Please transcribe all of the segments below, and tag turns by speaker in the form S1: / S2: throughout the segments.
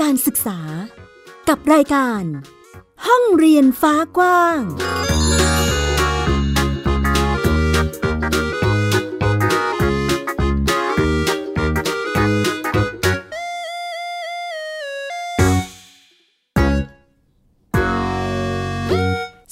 S1: การศึกษา กับรายการ ห้องเรียนฟ้ากว้าง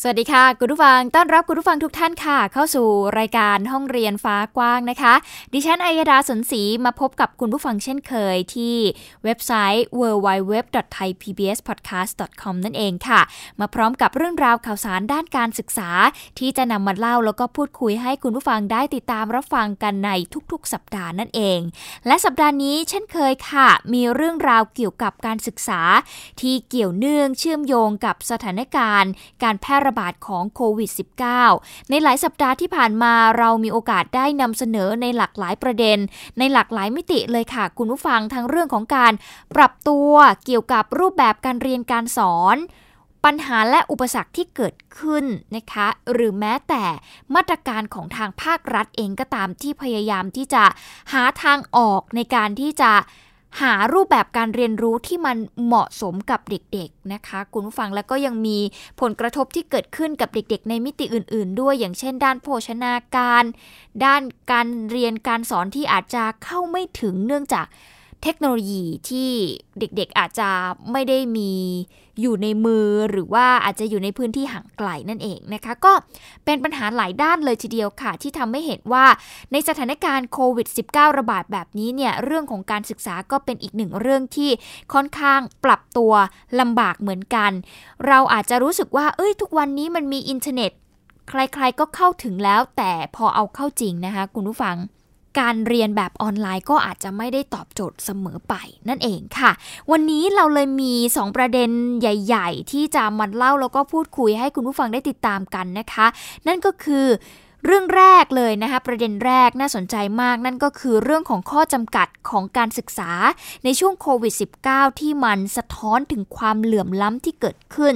S2: วัสดีค่ะ คุณผู้ฟังต้อนรับคุณผู้ฟังทุกท่านค่ะ เข้าสู่รายการห้องเรียนฟ้ากว้างนะคะ ดิฉันอัยดาสนศรีมาพบกับคุณผู้ฟังเช่นเคยที่เว็บไซต์ www.thaipbspodcast.com นั่นเองค่ะ มาพร้อมกับเรื่องราวข่าวสารด้านการศึกษา ที่จะนำมาเล่าแล้วก็พูดคุยให้คุณผู้ฟังได้ติดตามรับฟังกันในทุกๆ สัปดาห์นั่นเอง และสัปดาห์นี้เช่นเคยค่ะ มีเรื่องราวเกี่ยวกับการศึกษา ที่เกี่ยวเนื่องเชื่อมโยงกับสถานการณ์ การแพร่ระบาดของโควิด -19 ในหลายสัปดาห์ที่ผ่านมาเรามีโอกาสได้นำเสนอในหลากหลายประเด็น ในหลากหลายมิติเลยค่ะ คุณผู้ฟังทั้งเรื่องของการปรับตัวเกี่ยวกับรูปแบบการเรียนการสอนปัญหาและอุปสรรคที่เกิดขึ้นนะคะ หรือแม้แต่มาตรการของทางภาครัฐเองก็ตามที่พยายามที่จะหาทางออกในการที่จะ หารูปแบบการเรียนรู้ที่มันเหมาะสมกับเด็กๆนะคะ คุณผู้ฟังแล้วก็ยังมีผลกระทบที่เกิดขึ้นกับเด็กๆ ในมิติอื่น ๆ ด้วยอย่างเช่น ด้านโภชนาการ ด้านการเรียนการสอนที่อาจจะเข้าไม่ถึงเนื่องจาก เทคโนโลยีที่เด็กๆอาจจะไม่ได้มีอยู่ในมือหรือว่าอาจจะอยู่ในพื้นที่ห่างไกลนั่นเองนะคะ ก็เป็นปัญหาหลายด้านเลยทีเดียวค่ะ ที่ทำให้เห็นว่าในสถานการณ์โควิด -19 ระบาดแบบนี้เนี่ยเรื่องของการศึกษาก็เป็นอีกหนึ่งเรื่องที่ค่อนข้างปรับตัวลำบากเหมือนกัน เราอาจจะรู้สึกว่าเอ้ยทุกวันนี้มันมีอินเทอร์เน็ต ใครๆก็เข้าถึงแล้วแต่พอเอาเข้าจริงนะคะ คุณผู้ฟัง การเรียนแบบออนไลน์ก็อาจจะไม่ได้ตอบโจทย์เสมอไปนั่นเองค่ะ วันนี้เราเลยมี 2 ประเด็นใหญ่ ๆ ที่จะมาเล่าแล้วก็พูดคุยให้คุณผู้ฟังได้ติดตามกันนะคะ นั่นก็คือเรื่องแรกเลยนะคะประเด็นแรกน่าสนใจมากนั่นก็คือเรื่องของข้อจำกัดของการศึกษาในช่วงโควิด -19 ที่มันสะท้อนถึงความเหลื่อมล้ำที่เกิดขึ้น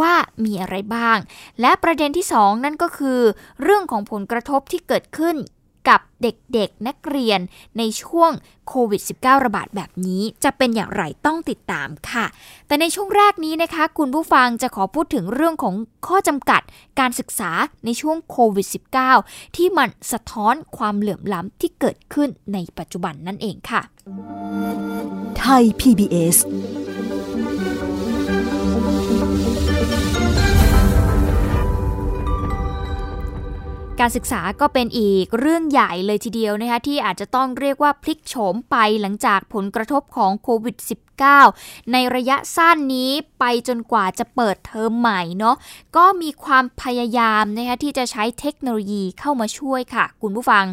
S2: ว่ามีอะไรบ้าง และประเด็นที่ 2 นั่นก็คือ เรื่องของผลกระทบที่เกิดขึ้น กับเด็กๆนักเรียนในช่วงโควิด -19 ระบาดแบบนี้จะเป็นอย่างไรต้องติดตามค่ะ แต่ในช่วงแรกนี้นะคะ คุณผู้ฟังจะขอพูดถึงเรื่องของข้อจำกัดการศึกษาในช่วงโควิด -19 ที่มันสะท้อนความเหลื่อมล้ำที่เกิดขึ้นในปัจจุบันนั่นเองค่ะ
S1: ไทย PBS
S2: การศึกษาก็เป็นอีกเรื่องใหญ่เลยทีเดียวนะคะที่อาจจะต้องเรียกว่าพลิกโฉมไปหลังจากผลกระทบของโควิด -19 ในระยะสั้นนี้ไปจนกว่าจะเปิดเทอมใหม่เนาะก็มีความพยายามนะคะที่จะใช้เทคโนโลยีเข้ามาช่วยค่ะ คุณผู้ฟัง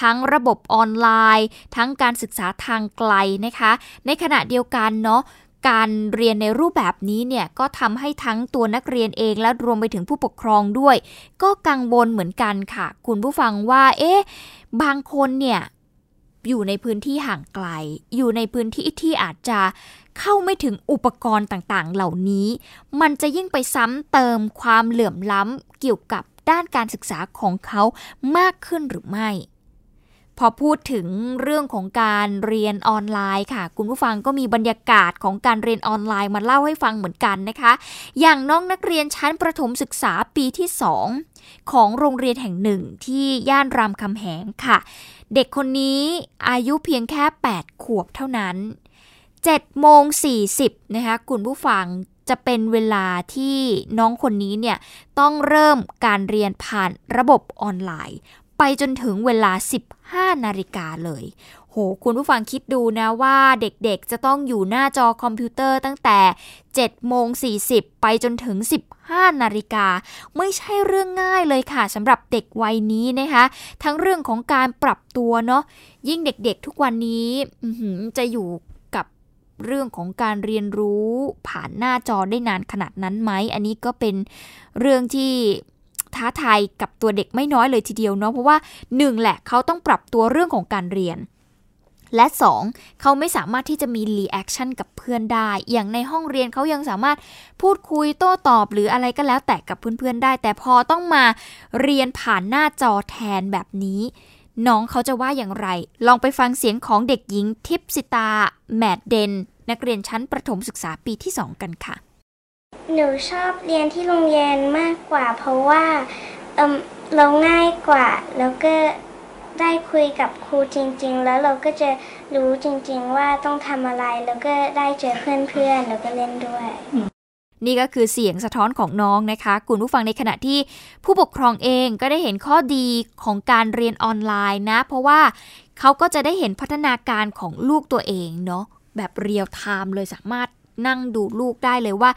S2: ทั้งระบบออนไลน์ ทั้งการศึกษาทางไกลนะคะ ในขณะเดียวกันเนาะ การเรียนในรูปแบบนี้เนี่ยก็ทำให้ทั้งตัวนักเรียนเองและรวมไปถึงผู้ปกครองด้วย ก็กังวลเหมือนกันค่ะ คุณผู้ฟังว่า เอ๊ะ บางคนเนี่ยอยู่ในพื้นที่ห่างไกล อยู่ในพื้นที่ที่อาจจะเข้าไม่ถึงอุปกรณ์ต่างๆ เหล่านี้ มันจะยิ่งไปซ้ำเติมความเหลื่อมล้ำเกี่ยวกับด้านการศึกษาของเขามากขึ้นหรือไม่ พอพูดถึงเรื่องของการเรียนออนไลน์ค่ะ คุณผู้ฟังก็มีบรรยากาศของการเรียนออนไลน์มาเล่าให้ฟังเหมือนกันนะคะ อย่างน้องนักเรียนชั้นประถมศึกษาปีที่ 2 ของโรงเรียนแห่งหนึ่งที่ย่านรามคำแหงค่ะ เด็กคนนี้อายุเพียงแค่ 8 ขวบเท่านั้น7โมง40นะคะคุณผู้ฟังจะเป็นเวลาที่น้องคนนี้เนี่ยต้องเริ่มการเรียนผ่านระบบออนไลน์ ไปจนถึงเวลา 15 นาฬิกาเลย โห คุณผู้ฟังคิดดูนะว่าเด็กๆ จะต้องอยู่หน้าจอคอมพิวเตอร์ตั้งแต่7โมง40 ไปจนถึง 15 นาฬิกา ไม่ใช่เรื่องง่ายเลยค่ะสำหรับเด็กวัยนี้นะคะ ทั้งเรื่องของการปรับตัวเนาะ ยิ่งเด็กๆทุกวันนี้จะอยู่กับเรื่องของการเรียนรู้ผ่านหน้าจอได้นานขนาดนั้นไหม อันนี้ก็เป็นเรื่องที่ ท้าทายกับตัวเด็กไม่น้อยเลยทีเดียวเนาะเพราะว่า1แหละเขาต้องปรับตัวเรื่องของการเรียน และ 2 เขาไม่สามารถที่จะมี reaction กับเพื่อนได้ อย่างในห้องเรียนเขายังสามารถพูดคุยโต้ตอบหรืออะไรก็แล้วแต่กับเพื่อนๆได้ แต่พอต้องมาเรียนผ่านหน้าจอแทนแบบนี้น้องเขาจะว่าอย่างไร ลองไปฟังเสียงของเด็กหญิงทิพสิตา แมดเดน นักเรียนชั้นประถมศึกษาปีที่ 2 กันค่ะ
S3: หนูชอบเรียนที่โรงเรียนมากกว่า เพราะว่าเเราง่ายกว่าแล้วก็ได้คุยกับครูจริง ๆ แล้วเราก็จะรู้จริง ๆ ว่าต้องทำอะไร แล้วก็ได้เจอเพื่อนๆแล้วก็เล่นด้วย
S2: นี่ก็คือเสียงสะท้อนของน้องนะคะ คุณผู้ฟังในขณะที่ผู้ปกครองเองก็ได้เห็นข้อดีของการเรียนออนไลน์นะ เพราะว่าเขาก็จะได้เห็นพัฒนาการของลูกตัวเองเนาะแบบเรียลไทม์เลยสามารถ นั่งดูลูกได้เลยว่า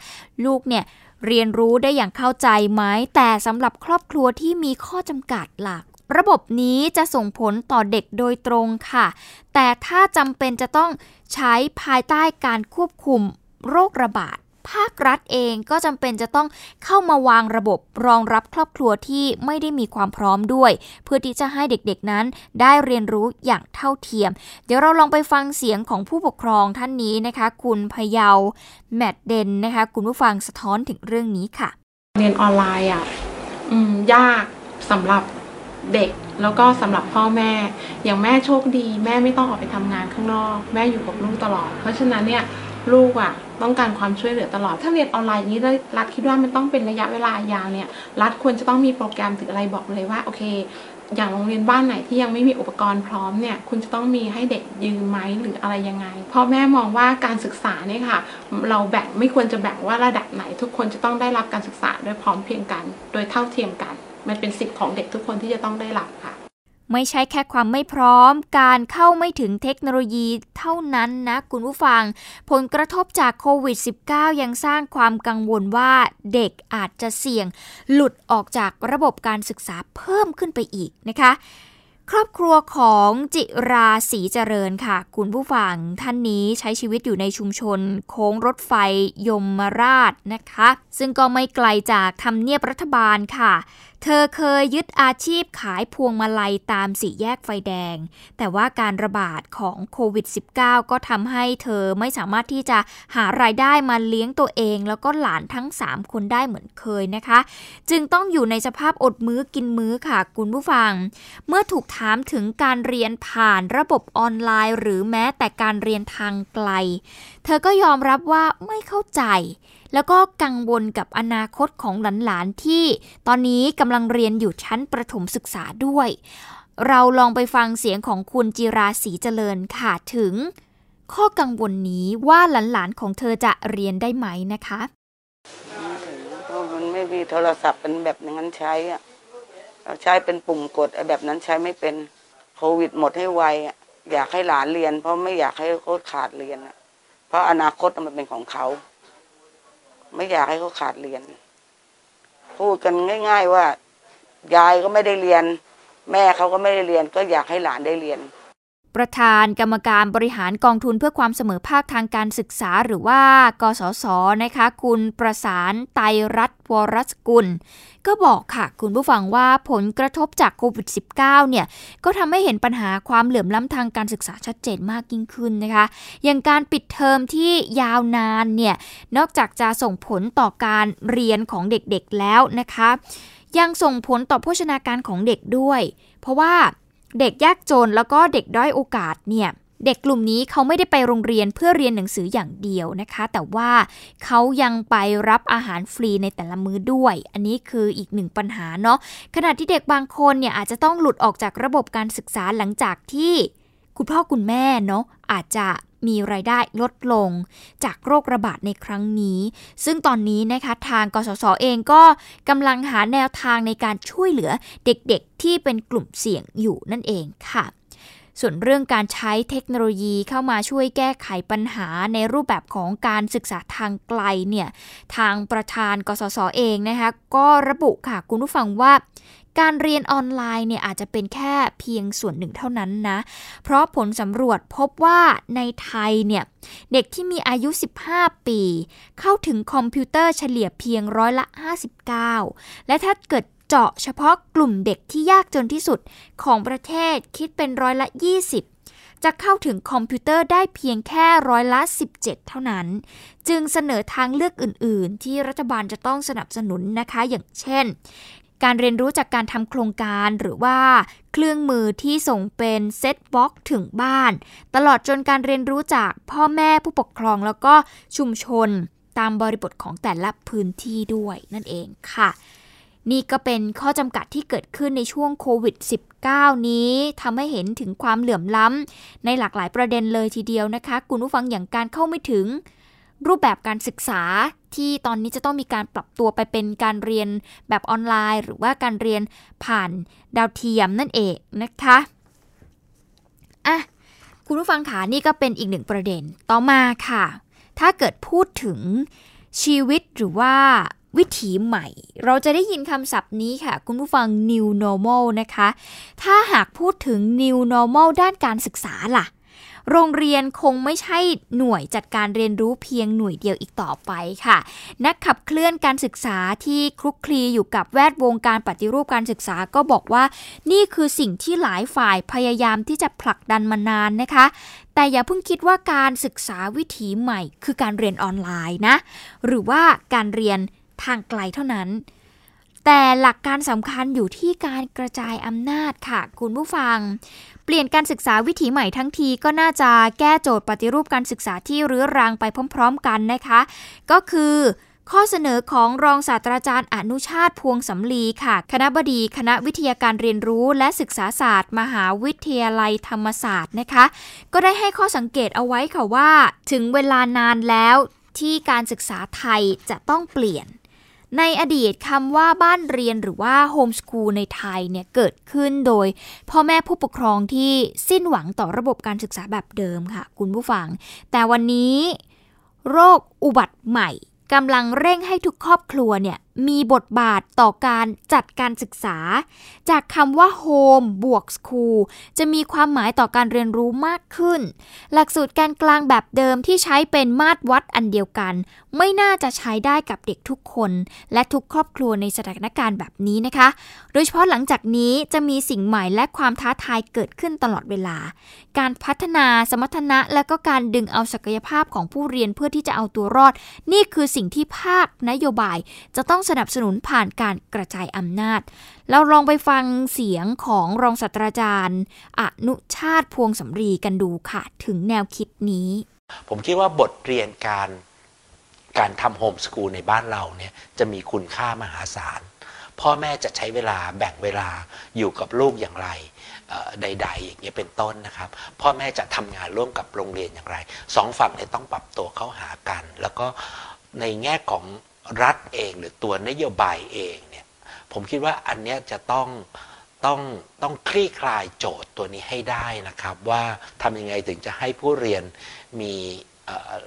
S2: ลูกเนี่ยเรียนรู้ได้อย่างเข้าใจไหมแต่สำหรับครอบครัวที่มีข้อจำกัดหลัก ระบบนี้จะส่งผลต่อเด็กโดยตรงค่ะ แต่ถ้าจำเป็นจะต้องใช้ภายใต้การควบคุมโรคระบาด ภาครัฐเองก็จำเป็นจะต้องเข้ามาวางระบบรองรับครอบครัวที่ไม่ได้มีความพร้อมด้วย เพื่อที่จะให้เด็กๆนั้นได้เรียนรู้อย่างเท่าเทียม เดี๋ยวเราลองไปฟังเสียงของผู้ปกครองท่านนี้นะคะ คุณพยาวแมดเดนนะคะคุณผู้ฟังสะท้อนถึงเรื่องนี้ค่ะ
S4: เรียนออนไลน์อะอยากสำหรับเด็กแล้วก็สำหรับพ่อแม่ อย่างแม่โชคดี แม่ไม่ต้องออกไปทำงานข้างนอก แม่อยู่กับลูกตลอด เพราะฉะนั้นเนี่ย ลูกอะ่ะต้องการความช่วยเหลือตลอด ถ้าเรียนออนไลน์นี้รัฐคิดว่ามันต้องเป็นระยะเวลายาวเนี่ย รัฐควรจะต้องมีโปรแกรมถึงอะไรบอกเลยว่าโอเค อย่างโรงเรียนบ้านไหนที่ยังไม่มีอุปกรณ์พร้อมเนี่ย คุณจะต้องมีให้เด็กยืมไหมหรืออะไรยังไง เพราะแม่มองว่าการศึกษาเนี่ยค่ะ เราแบ่งไม่ควรจะแบ่งว่าระดับไหน ทุกคนจะต้องได้รับการศึกษาโดยพร้อมเพียงกัน โดยเท่าเทียมกัน มันเป็นสิทธิ์ของเด็กทุกคนที่จะต้องได้รับค่ะ
S2: ไม่ใช่แค่ความไม่พร้อม การเข้าไม่ถึงเทคโนโลยีเท่านั้นนะคุณผู้ฟัง ผลกระทบจากโควิด -19 ยังสร้างความกังวลว่าเด็กอาจจะเสี่ยง หลุดออกจากระบบการศึกษาเพิ่มขึ้นไปอีกนะคะ ครอบครัวของจิราศรีเจริญค่ะ คุณผู้ฟังท่านนี้ใช้ชีวิตอยู่ในชุมชน โค้งรถไฟยมราชนะคะ ซึ่งก็ไม่ไกลจากทำเนียบรัฐบาลค่ะ เธอเคยยึดอาชีพขายพวงมาลัยตามสี่แยกไฟแดง แต่ว่าการระบาดของโควิด -19 ก็ทำให้เธอไม่สามารถที่จะหารายได้มาเลี้ยงตัวเอง แล้วก็หลานทั้ง 3 คนได้เหมือนเคยนะคะ จึงต้องอยู่ในสภาพอดมื้อกินมื้อค่ะคุณผู้ฟัง เมื่อถูกถามถึงการเรียนผ่านระบบออนไลน์ หรือแม้แต่การเรียนทางไกล เธอก็ยอมรับว่าไม่เข้าใจ แล้วก็กังวลกับอนาคตของหลานๆที่ตอนนี้กำลังเรียนอยู่ชั้นประถมศึกษาด้วย เราลองไปฟังเสียงของคุณจิราศรีเจริญค่ะถึง ข้อกังวลนี้ว่าหลานๆของเธอจะเรียนได้ไหมนะคะ
S5: เพราะมันไม่มีโทรศัพท์เป็นแบบนั้นใช้อะเราใช้เป็นปุ่มกดแบบนั้นใช้ไม่เป็นโควิดหมดให้ไวอยากให้หลานเรียน เพราะไม่อยากให้เขาขาดเรียนเพราะอนาคตมันเป็นของเขา ไม่อยากให้เขาขาดเรียน พูดกันง่าย ๆว่า ยายก็ไม่ได้เรียน แม่เขาก็ไม่ได้เรียน ก็อยากให้หลานได้เรียน
S2: ประธานกรรมการบริหารกองทุนเพื่อความเสมอภาคทางการศึกษาหรือว่า กสศนะคะ คุณประสานไตรัตวรสกุล ก็บอกค่ะ คุณผู้ฟังว่าผลกระทบจากโควิด -19 เนี่ย ก็ทำให้เห็นปัญหาความเหลื่อมล้ำทางการศึกษาชัดเจนมากยิ่งขึ้นนะคะ อย่างการปิดเทอมที่ยาวนานเนี่ย นอกจากจะส่งผลต่อการเรียนของเด็กๆแล้วนะคะ ยังส่งผลต่อโภชนาการของเด็กด้วย เพราะว่า เด็กยากจนแล้วก็เด็กด้อยโอกาสเนี่ยเด็กกลุ่มนี้เขาไม่ได้ไปโรงเรียนเพื่อเรียนหนังสืออย่างเดียวนะคะ แต่ว่าเขายังไปรับอาหารฟรีในแต่ละมื้อด้วย อันนี้คืออีกหนึ่งปัญหาเนาะขณะที่เด็กบางคนเนี่ยอาจจะต้องหลุดออกจากระบบการศึกษาหลังจากที่ คุณพ่อคุณแม่เนาะอาจจะ มีรายได้ลดลง จากโรคระบาดในครั้งนี้ ซึ่งตอนนี้นะคะทางกสศเองก็กำลังหาแนวทางในการช่วยเหลือเด็กๆที่เป็นกลุ่มเสี่ยงอยู่นั่นเองค่ะส่วนเรื่องการใช้เทคโนโลยีเข้ามาช่วยแก้ไขปัญหาในรูปแบบของการศึกษาทางไกลเนี่ย ทางประธานกสศเองนะคะ ก็ระบุค่ะคุณผู้ฟังว่า การเรียนออนไลน์เนี่ยอาจจะเป็นแค่เพียงส่วนหนึ่งเท่านั้นนะ เพราะผลสำรวจพบว่าในไทยเนี่ยเด็กที่มีอายุ 15 ปี เข้าถึงคอมพิวเตอร์เฉลี่ยเพียงร้อยละ 59 และถ้าเกิดเจาะเฉพาะกลุ่มเด็กที่ยากจนที่สุดของประเทศคิดเป็นร้อยละ 20จะเข้าถึงคอมพิวเตอร์ได้เพียงแค่ร้อยละ 17 เท่านั้น จึงเสนอทางเลือกอื่น ๆ ที่รัฐบาลจะต้องสนับสนุนนะคะ อย่างเช่น การเรียนรู้จากการทำโครงการหรือว่าเครื่องมือที่ส่งเป็นเซตบ็อกถึงบ้าน ตลอดจนการเรียนรู้จากพ่อแม่ผู้ปกครองแล้วก็ชุมชนตามบริบทของแต่ละพื้นที่ด้วยนั่นเองค่ะ นี่ก็เป็นข้อจำกัดที่เกิดขึ้นในช่วงโควิด -19 นี้ทำให้เห็นถึงความเหลื่อมล้ำในหลากหลายประเด็นเลยทีเดียวนะคะ คุณผู้ฟังอย่างการเข้าไม่ถึง รูปแบบการศึกษา ที่ตอนนี้จะต้องมีการปรับตัวไปเป็นการเรียนแบบออนไลน์ หรือว่าการเรียนผ่านดาวเทียมนั่นเองนะคะอะคุณผู้ฟังขานี่ก็เป็นอีกหนึ่งประเด็นต่อมาค่ะ ถ้าเกิดพูดถึงชีวิตหรือว่าวิถีใหม่ เราจะได้ยินคำศัพท์นี้ค่ะ คุณผู้ฟัง new normal นะคะ ถ้าหากพูดถึง new normal ด้านการศึกษาล่ะ โรงเรียนคงไม่ใช่หน่วยจัดการเรียนรู้เพียงหน่วยเดียวอีกต่อไปค่ะ นักขับเคลื่อนการศึกษาที่คลุกคลีอยู่กับแวดวงการปฏิรูปการศึกษาก็บอกว่า นี่คือสิ่งที่หลายฝ่ายพยายามที่จะผลักดันมานานนะคะ แต่อย่าเพิ่งคิดว่าการศึกษาวิถีใหม่ คือการเรียนออนไลน์นะ หรือว่าการเรียนทางไกลเท่านั้น แต่หลักการสำคัญอยู่ที่การกระจายอำนาจค่ะ คุณผู้ฟัง เปลี่ยนการศึกษาวิถีใหม่ทั้งทีก็น่าจะแก้โจทย์ปฏิรูปการศึกษาที่รื้อรังไปพร้อม ๆ กันนะคะ ก็คือข้อเสนอของรองศาสตราจารย์อนุชาติพวงสำลีค่ะ คณะบดีคณะวิทยาการเรียนรู้และศึกษาศาสตร์ มหาวิทยาลัยธรรมศาสตร์นะคะ ก็ได้ให้ข้อสังเกตเอาไว้ค่ะว่า ถึงเวลานานแล้วที่การศึกษาไทยจะต้องเปลี่ยน ในอดีตคำว่าบ้านเรียนหรือว่าโฮมสคูลในไทยเนี่ยเกิดขึ้นโดย พ่อแม่ผู้ปกครองที่สิ้นหวังต่อระบบการศึกษาแบบเดิมค่ะคุณผู้ฟัง แต่วันนี้ โรคอุบัติใหม่กำลังเร่งให้ทุกครอบครัวเนี่ย มีบทบาทต่อการจัดการศึกษา จากคำว่า home บวก school จะมีความหมายต่อการเรียนรู้มากขึ้น หลักสูตรการกลางแบบเดิมที่ใช้เป็นมาตรวัดอันเดียวกัน ไม่น่าจะใช้ได้กับเด็กทุกคน และทุกครอบครัวในสถานการณ์แบบนี้นะคะ โดยเฉพาะหลังจากนี้จะมีสิ่งใหม่และความท้าทายเกิดขึ้นตลอดเวลา การพัฒนาสมรรถนะ และก็การดึงเอาศักยภาพของผู้เรียนเพื่อที่จะเอาตัวรอด นี่คือสิ่งที่ภาคนโยบายจะต้องต้องสนับสนุนผ่านการกระจายอำนาจ เราลองไปฟังเสียงของรองศาสตราจารย์ อนุชาติพวงสำรีกันดูค่ะ ถึงแนวคิดนี้
S6: ผมคิดว่าบทเรียนการการทำโฮมสกูลในบ้านเราเนี่ยจะมีคุณค่ามหาศาล พ่อแม่จะใช้เวลาแบ่งเวลาอยู่กับลูกอย่างไรใดๆอย่างเงี้ยเป็นต้นนะครับ พ่อแม่จะทำงานร่วมกับโรงเรียนอย่างไรสองฝั่งเนี่ยต้องปรับตัวเข้าหากัน แล้วก็ในแง่ของ รัฐเองหรือตัวนโยบายเองเนี่ยผมคิดว่าอันนี้จะต้องต้องต้องคลี่คลายโจทย์ตัวนี้ให้ได้นะครับ ว่าทำยังไงถึงจะให้ผู้เรียนมี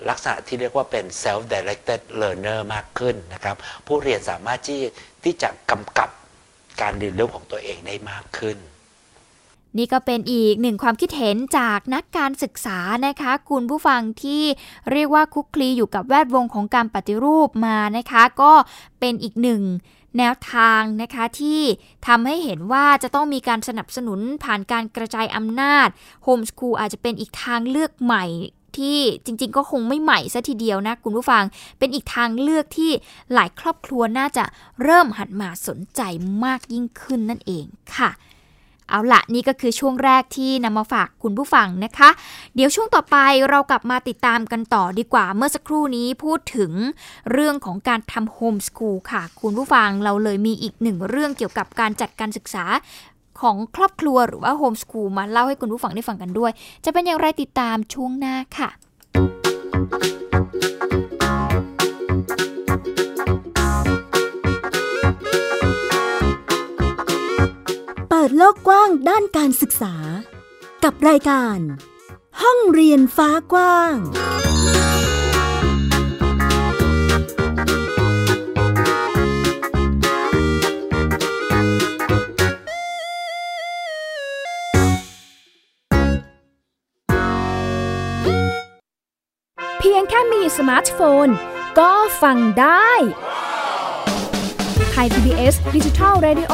S6: ลักษณะที่เรียกว่าเป็น self directed learner มากขึ้นนะครับ ผู้เรียนสามารถที่ที่จะกำกับการเรียนรู้ของตัวเองได้มากขึ้น
S2: นี่ก็เป็นอีกหนึ่งความคิดเห็นจากนักการศึกษานะคะ คุณผู้ฟังที่เรียกว่าคุกคลีอยู่กับแวดวงของการปฏิรูปมานะคะ ก็เป็นอีกหนึ่งแนวทางนะคะที่ทำให้เห็นว่าจะต้องมีการสนับสนุนผ่านการกระจายอำนาจโฮมสคูลอาจจะเป็นอีกทางเลือกใหม่ที่จริงๆ ก็คงไม่ใหม่ซะทีเดียวนะ คุณผู้ฟัง เป็นอีกทางเลือกที่หลายครอบครัวน่าจะเริ่มหันมาสนใจมากยิ่งขึ้นนั่นเองค่ะ เอาละนี่ก็คือช่วงแรกที่นำมาฝากคุณผู้ฟังนะคะ เดี๋ยวช่วงต่อไปเรากลับมาติดตามกันต่อดีกว่าเมื่อสักครู่นี้พูดถึงเรื่องของการทำโฮมสคูลค่ะ คุณผู้ฟังเราเลยมีอีกหนึ่งเรื่องเกี่ยวกับการจัดการศึกษาของครอบครัวหรือว่าโฮมสคูลมาเล่าให้คุณผู้ฟังได้ฟังกันด้วย จะเป็นอย่างไรติดตามช่วงหน้าค่ะ
S1: ดโลกกว้างด้านการศึกษา กับรายการ ห้องเรียนฟ้ากว้าง
S7: เพียงแค่มีสมาร์ทโฟน ก็ฟังได้ไทย PBS ดิจิทัล Radio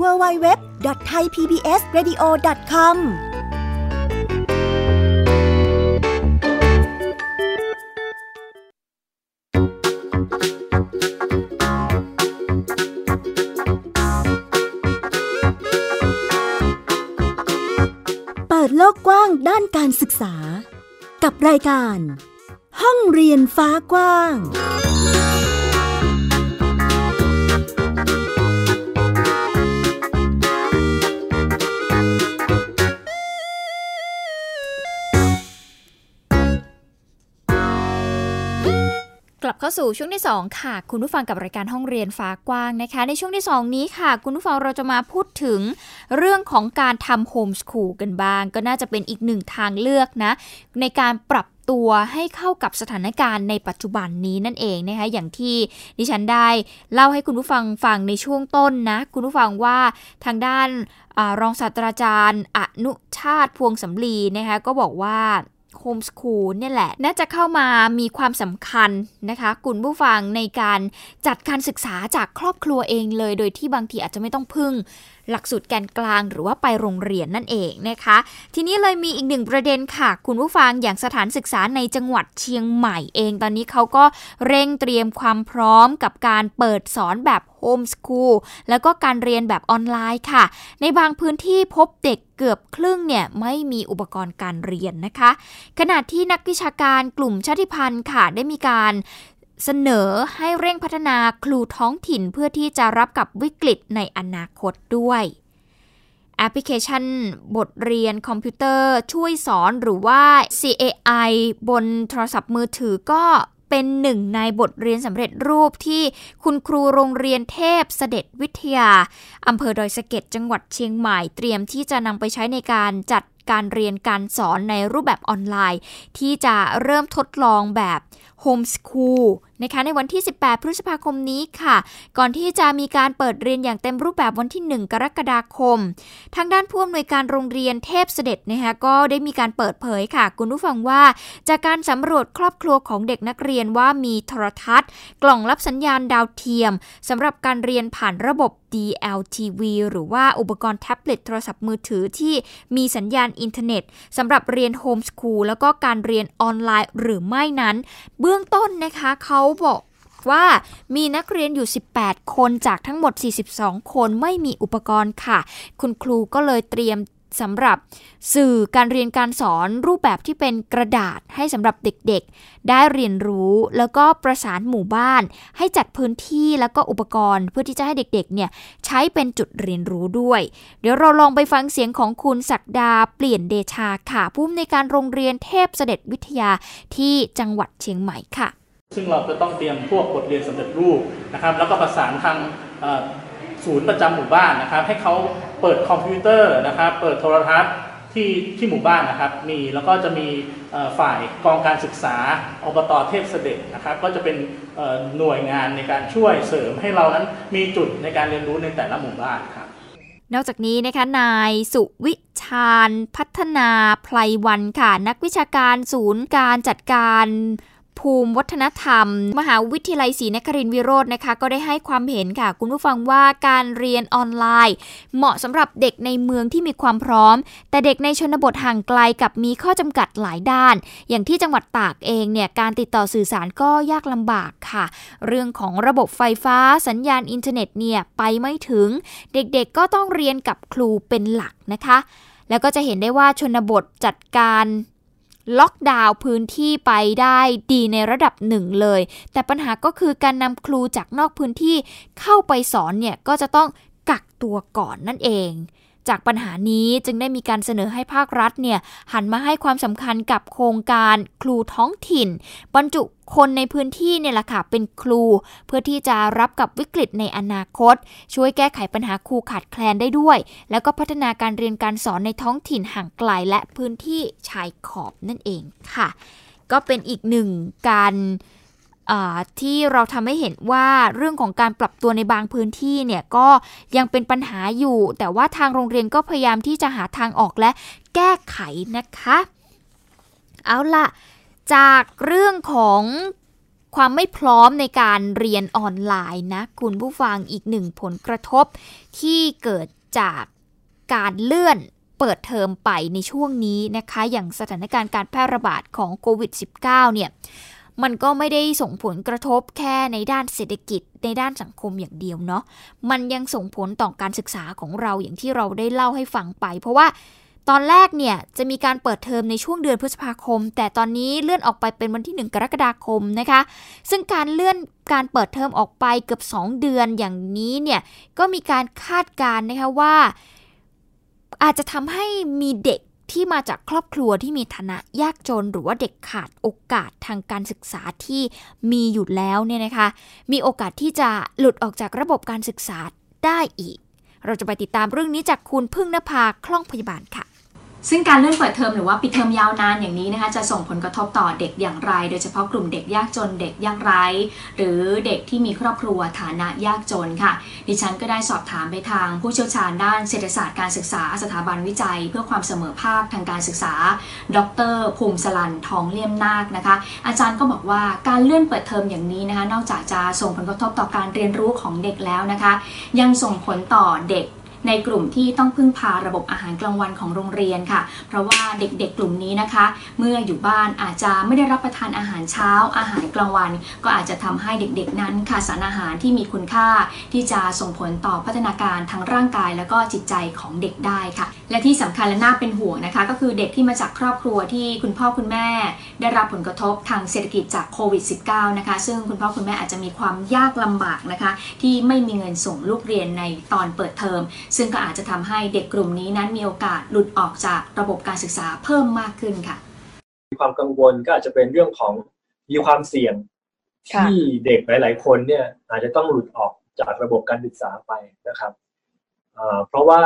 S1: www.thaipbsradio.com เปิดโลกกว้างด้านการศึกษา กับรายการ ห้องเรียนฟ้ากว้าง
S2: กลับเข้าสู่ช่วงที่ 2 ค่ะ คุณผู้ฟังกับรายการห้องเรียนฟ้ากว้างนะคะ ในช่วงที่ 2 นี้ค่ะ คุณผู้ฟังเราจะมาพูดถึงเรื่องของการทำโฮมสคูลกันบ้าง ก็น่าจะเป็นอีกหนึ่งทางเลือกนะ ในการปรับตัวให้เข้ากับสถานการณ์ในปัจจุบันนี้นั่นเองนะคะอย่างที่ดิฉันได้เล่าให้คุณผู้ฟังฟังในช่วงต้นนะ คุณผู้ฟังว่าทางด้านอรองศาสตราจารย์อนุชาติพวงสำลีนะคะก็บอกว่า โฮมสคูลเนี่ยแหละ น่าจะเข้ามามีความสำคัญนะคะคุณผู้ฟังในการจัดการศึกษาจากครอบครัวเองเลย โดยที่บางทีอาจจะไม่ต้องพึ่ง หลักสูตรแกนกลางหรือว่าไปโรงเรียนนั่นเองนะคะ ทีนี้เลยมีอีกหนึ่งประเด็นค่ะ คุณผู้ฟังอย่างสถานศึกษาในจังหวัดเชียงใหม่เอง ตอนนี้เขาก็เร่งเตรียมความพร้อมกับการเปิดสอนแบบ โฮมสคูลแล้วก็การเรียนแบบออนไลน์ค่ะ ในบางพื้นที่พบเด็กเกือบครึ่งเนี่ยไม่มีอุปกรณ์การเรียนนะคะ ขณะที่นักวิชาการกลุ่มชาติพันธุ์ค่ะได้มีการเสนอให้เร่งพัฒนาครูท้องถิ่นเพื่อที่จะรับกับวิกฤตในอนาคตด้วยแอปพลิเคชันบทเรียนคอมพิวเตอร์ช่วยสอนหรือว่า CAI บนโทรศัพท์มือถือก็ เป็นหนึ่งในบทเรียนสำเร็จรูปที่คุณครูโรงเรียนเทพเสด็จวิทยาอำเภอดอยสะเก็ดจังหวัดเชียงใหม่เตรียมที่จะนำไปใช้ในการจัดการเรียนการสอนในรูปแบบออนไลน์ ที่จะเริ่มทดลองแบบโฮมสคูล นะคะในวันที่ 18 พฤษภาคมนี้ค่ะ ก่อนที่จะมีการเปิดเรียนอย่างเต็มรูปแบบวันที่ 1 กรกฎาคม ทางด้านผู้อำนวยการโรงเรียนเทพเสด็จนะคะก็ได้มีการเปิดเผยค่ะ คุณผู้ฟังว่า จากการสำรวจครอบครัวของเด็กนักเรียนว่ามีโทรทัศน์ กล่องรับสัญญาณดาวเทียมสำหรับการเรียนผ่านระบบ DLTV หรือว่าอุปกรณ์แท็บเล็ตโทรศัพท์มือถือที่มีสัญญาณอินเทอร์เน็ตสำหรับเรียน homeschool แล้วก็การเรียนออนไลน์หรือไม่นั้น เบื้องต้นนะคะเขาบอกว่ามีนักเรียนอยู่ 18 คนจากทั้งหมด 42 คนไม่มีอุปกรณ์ค่ะ คุณครูก็เลยเตรียมสำหรับสื่อการเรียนการสอนรูปแบบที่เป็นกระดาษให้สำหรับเด็กๆ ได้เรียนรู้แล้วก็ประสานหมู่บ้าน ให้จัดพื้นที่แล้วก็อุปกรณ์ เพื่อที่จะให้เด็กๆ เนี่ยใช้เป็นจุดเรียนรู้ด้วย เดี๋ยวเราลองไปฟังเสียงของคุณศักดาเปลี่ยนเดชาค่ะผู้อำนวยการโรงเรียนเทพเสด็จวิทยาที่จังหวัดเชียงใหม่ค่ะ
S8: ซึ่งเราจะต้องเตรียมพวกบทเรียนสำเร็จรูปนะครับแล้วก็ประสานทางศูนย์ประจำหมู่บ้านนะครับให้เขาเปิดคอมพิวเตอร์นะครับเปิดโทรทัศน์ที่ที่หมู่บ้านนะครับมีแล้วก็จะมีฝ่ายกองการศึกษาอบตเทพเสด็จนะครับก็จะเป็นหน่วยงานในการช่วยเสริมให้เรานั้นมีจุดในการเรียนรู้ในแต่ละหมู่บ้านครับ
S2: นอกจากนี้นะคะนายสุวิชาญพัฒนาไพลวันค่ะนักวิชาการศูนย์การจัดการ ภูมิวัฒนธรรม มหาวิทยาลัยศรีนครินทรวิโรจน์นะคะก็ได้ให้ความเห็นค่ะ คุณผู้ฟังว่าการเรียนออนไลน์ เหมาะสำหรับเด็กในเมืองที่มีความพร้อม แต่เด็กในชนบทห่างไกลกับมีข้อจำกัดหลายด้าน อย่างที่จังหวัดตากเองเนี่ยการติดต่อสื่อสารก็ยากลำบากค่ะ เรื่องของระบบไฟฟ้าสัญญาณอินเทอร์เน็ตเนี่ยไปไม่ถึง เด็กๆก็ต้องเรียนกับครูเป็นหลักนะคะแล้วก็จะเห็นได้ว่าชนบทจัดการ ล็อกดาวน์พื้นที่ไปได้ดีในระดับหนึ่งเลย แต่ปัญหาก็คือการนำครูจากนอกพื้นที่เข้าไปสอนเนี่ยก็จะต้องกักตัวก่อนนั่นเอง จากปัญหานี้จึงได้มีการเสนอให้ภาครัฐเนี่ยหันมาให้ความสำคัญกับโครงการครูท้องถิ่น บรรจุคนในพื้นที่เนี่ยแหละค่ะเป็นครู เพื่อที่จะรับกับวิกฤตในอนาคต ช่วยแก้ไขปัญหาครูขาดแคลนได้ด้วย แล้วก็พัฒนาการเรียนการสอนในท้องถิ่นห่างไกลและพื้นที่ชายขอบนั่นเองค่ะ ก็เป็นอีกหนึ่งการ ที่เราทำให้เห็นว่าเรื่องของการปรับตัวในบางพื้นที่เนี่ยก็ยังเป็นปัญหาอยู่ แต่ว่าทางโรงเรียนก็พยายามที่จะหาทางออกและแก้ไขนะคะ เอาล่ะ จากเรื่องของความไม่พร้อมในการเรียนออนไลน์นะ คุณผู้ฟังอีกหนึ่งผลกระทบ ที่เกิดจากการเลื่อนเปิดเทอมไปในช่วงนี้นะคะ อย่างสถานการณ์การแพร่ระบาดของโควิด -19 เนี่ย มันก็ไม่ได้ส่งผลกระทบแค่ในด้านเศรษฐกิจในด้านสังคมอย่างเดียวเนาะมันยังส่งผลต่อการศึกษาของเราอย่างที่เราได้เล่าให้ฟังไป เพราะว่าตอนแรกเนี่ยจะมีการเปิดเทอมในช่วงเดือนพฤษภาคม แต่ตอนนี้เลื่อนออกไปเป็นวันที่ 1 กรกฎาคมนะคะ ซึ่งการเลื่อนการเปิดเทอมออกไปเกือบ 2 เดือนอย่างนี้เนี่ยก็มีการคาดการณ์นะคะว่า อาจจะทำให้มีเด็ก ที่มาจากครอบครัวที่มีฐานะยากจน หรือว่าเด็กขาดโอกาสทางการศึกษาที่มีอยู่แล้วเนี่ยนะคะ มีโอกาสที่จะหลุดออกจากระบบการศึกษาได้อีก เราจะไปติดตามเรื่องนี้จากคุณพึ่งนภาคล่องพยาบาลค่ะ
S9: ซึ่งการเลื่อนเปิดเทอมหรือว่าปิดเทอมยาวนานอย่างนี้นะคะจะส่งผลกระทบต่อเด็กอย่างไร โดยเฉพาะกลุ่มเด็กยากจนเด็กยากไร้ หรือเด็กที่มีครอบครัวฐานะยากจนค่ะ ดิฉันก็ได้สอบถามไปทางผู้เชี่ยวชาญด้านเศรษฐศาสตร์การศึกษาสถาบันวิจัย เพื่อความเสมอภาคทางการศึกษา ดร ภูมิสลันทองเลี่ยมนาคนะคะ อาจารย์ก็บอกว่าการเลื่อนเปิดเทอมอย่างนี้นะคะนอกจากจะส่งผลกระทบต่อการเรียนรู้ของเด็กแล้วนะคะ ยังส่งผลต่อเด็ก ในกลุ่มที่ต้องพึ่งพาระบบอาหารกลางวันของโรงเรียนค่ะ เพราะว่าเด็กๆกลุ่มนี้นะคะ เมื่ออยู่บ้านอาจจะไม่ได้รับประทานอาหารเช้า อาหารกลางวัน ก็อาจจะทำให้เด็กๆนั้นขาดสารอาหารที่มีคุณค่าที่จะส่งผลต่อพัฒนาการทางร่างกาย แล้วก็จิตใจของเด็กได้ค่ะ และที่สำคัญและน่าเป็นห่วงนะคะ ก็คือเด็กที่มาจากครอบครัวที่คุณพ่อคุณแม่ ได้รับผลกระทบทางเศรษฐกิจจากโควิด -19 นะคะ ซึ่งคุณพ่อคุณแม่อาจจะมีความยากลำบากนะคะ ที่ไม่มีเงินส่งลูกเรียนในตอนเปิดเทอม ซึ่งก็อาจจะทำให้เด็กกลุ่มนี้นั้นมีโอกาสหลุดออกจากระบบการศึกษาเพิ่มมากขึ้นค่ะ
S10: มีความกังวลก็อาจจะเป็นเรื่องของมีความเสี่ยงที่เด็กหลาย ๆ คนเนี่ยอาจจะต้องหลุดออกจากระบบการศึกษาไปนะครับเพราะว่า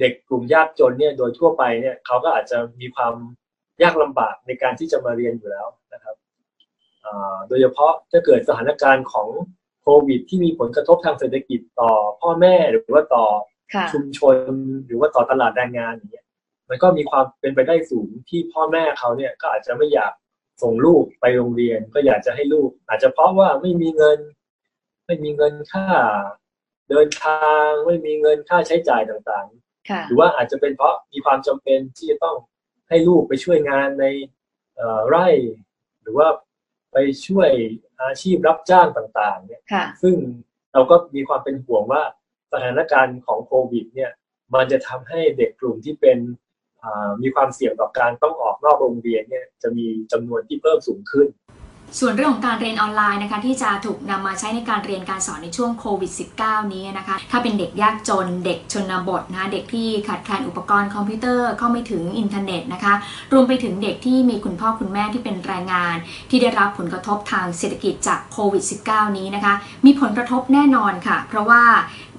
S10: เด็กกลุ่มยากจนเนี่ยโดยทั่วไปเนี่ยเขาก็อาจจะมีความยากลำบากในการที่จะมาเรียนอยู่แล้วนะครับโดยเฉพาะถ้าเกิดสถานการณ์ของโควิด ที่มีผลกระทบทางเศรษฐกิจต่อพ่อแม่หรือว่าต่อชุมชนหรือว่าต่อตลาดแรงงานอย่างเงี้ยมันก็มีความเป็นไปได้สูงที่พ่อแม่เขาเนี่ยก็อาจจะไม่อยากส่งลูกไปโรงเรียน ก็อยากจะให้ลูก อาจจะเพราะว่าไม่มีเงิน ไม่มีเงินค่า เดินทางไม่มีเงินค่าใช้จ่ายต่างๆ หรือว่าอาจจะเป็นเพราะมีความจำเป็นที่จะต้องให้ลูกไปช่วยงานในไร่ หรือว่าไปช่วยอาชีพรับจ้างต่างๆเนี่ยซึ่งเราก็มีความเป็นห่วงว่าสถานการณ์ของโควิดเนี่ยมันจะทำให้เด็กกลุ่มที่เป็นมีความเสี่ยงต่อการต้องออกนอกโรงเรียนเนี่ยจะมีจำนวนที่เพิ่มสูงขึ้น
S9: ส่วนเรื่องของการเรียนออนไลน์นะคะที่จะถูกนำมาใช้ในการเรียนการสอนในช่วงโควิด -19 นี้นะคะถ้าเป็นเด็กยากจนเด็กชนบทนะเด็กที่ขาดแคลนอุปกรณ์คอมพิวเตอร์เข้าไม่ถึงอินเทอร์เน็ตนะคะรวมไปถึงเด็กที่มีคุณพ่อคุณแม่ที่เป็นแรงงาน ที่ได้รับผลกระทบทางเศรษฐกิจจากโควิด -19 นี้นะคะมีผลกระทบแน่นอนค่ะ เพราะว่า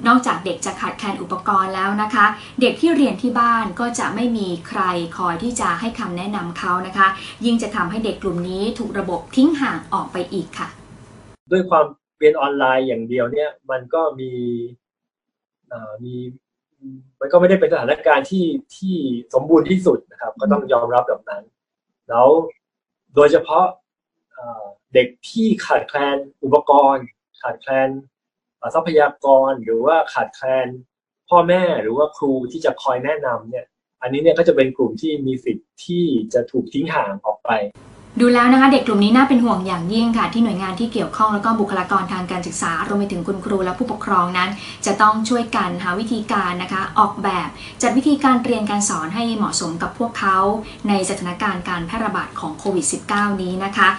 S9: นอกจากเด็กจะขาดแคลนอุปกรณ์แล้วนะคะ เด็กที่เรียนที่บ้านก็จะไม่มีใครคอยที่จะให้คำแนะนำเขานะคะ ยิ่งจะทำให้เด็กกลุ่มนี้ถูกระบบทิ้งห่างออกไปอีกค่ะ
S10: ด้วยความเรียนออนไลน์อย่างเดียวเนี่ย มันก็มีมีมันก็ไม่ได้เป็นสถานการณ์ที่ที่สมบูรณ์ที่สุดนะครับ ก็ต้องยอมรับแบบนั้น แล้วโดยเฉพาะเด็กที่ขาดแคลนอุปกรณ์ ขาดแคลนทรัพยากรหรือว่าขาดแคลนพ่อแม่หรือว่าครูที่จะคอยแนะนำเนี่ย อันนี้เนี่ยก็จะเป็นกลุ่มที่มีสิทธิ์ที่จะถูกทิ้งห่างออกไป
S9: ดูแล้วนะคะเด็กกลุ่มนี้น่าเป็นห่วงอย่างยิ่งค่ะ ที่หน่วยงานที่เกี่ยวข้องแล้วก็บุคลากรทางการศึกษารวมไปถึงคุณครูและผู้ปกครองนั้น จะต้องช่วยกันหาวิธีการนะคะ ออกแบบจัดวิธีการเรียนการสอนให้เหมาะสมกับพวกเขา ในสถานการณ์การแพร่ระบาดของโควิด -19 นี้นะคะ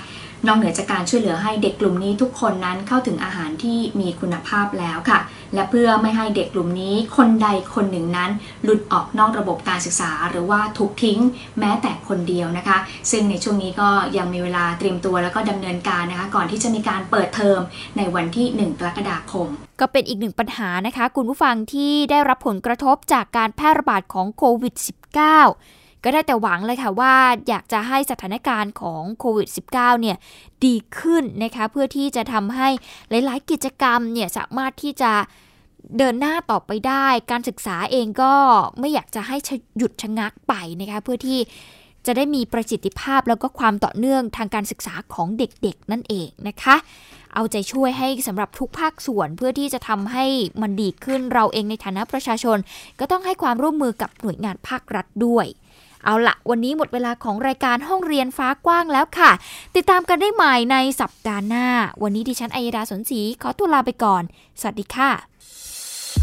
S9: นอกเหนือจากการช่วยเหลือให้เด็กกลุ่มนี้ทุกคนนั้นเข้าถึงอาหารที่มีคุณภาพแล้วค่ะ และเพื่อไม่ให้เด็กกลุ่มนี้คนใดคนหนึ่งนั้น หลุดออกนอกระบบการศึกษา หรือว่าถูกทิ้งแม้แต่คนเดียวนะคะ ซึ่งในช่วงนี้ก็ยังมีเวลาเตรียมตัวแล้วก็ดำเนินการนะคะ ก่อนที่จะมีการเปิดเทอมในวันที่ 1 กรกฎาคม
S2: ก็เป็นอีกหนึ่งปัญหานะคะ คุณผู้ฟังที่ได้รับผลกระทบจากการแพร่ระบาดของโควิด -19 ก็ได้แต่หวังเลยค่ะว่าอยากจะให้สถานการณ์ของโควิด -19 เนี่ยดีขึ้นนะคะเพื่อที่จะทำให้หลายๆ กิจกรรมเนี่ยสามารถที่จะเดินหน้าต่อไปได้ การศึกษาเองก็ไม่อยากจะให้หยุดชะงักไปนะคะเพื่อที่จะได้มีประสิทธิภาพแล้วก็ความต่อเนื่องทางการศึกษาของเด็กๆ นั่นเองนะคะ เอาใจช่วยให้สำหรับทุกภาคส่วนเพื่อที่จะทำให้มันดีขึ้นเราเองในฐานะประชาชน ก็ต้องให้ความร่วมมือกับหน่วยงานภาครัฐด้วย เอาละวันนี้หมดเวลาของรายการห้องเรียนฟ้ากว้างแล้วค่ะ ติดตามกันได้ใหม่ในสัปดาห์หน้า วันนี้ดิฉันอัยดาสนศรีขอตัวลาไปก่อน สวัสดีค่ะ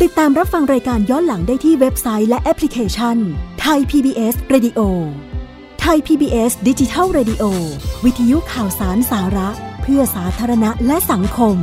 S1: ติดตามรับฟังรายการย้อนหลังได้ที่เว็บไซต์และแอปพลิเคชันไทย PBS Radio ไทย PBS ดิจิทัล Radio วิทยุข่าวสารสาระ เพื่อสาธารณะและสังคม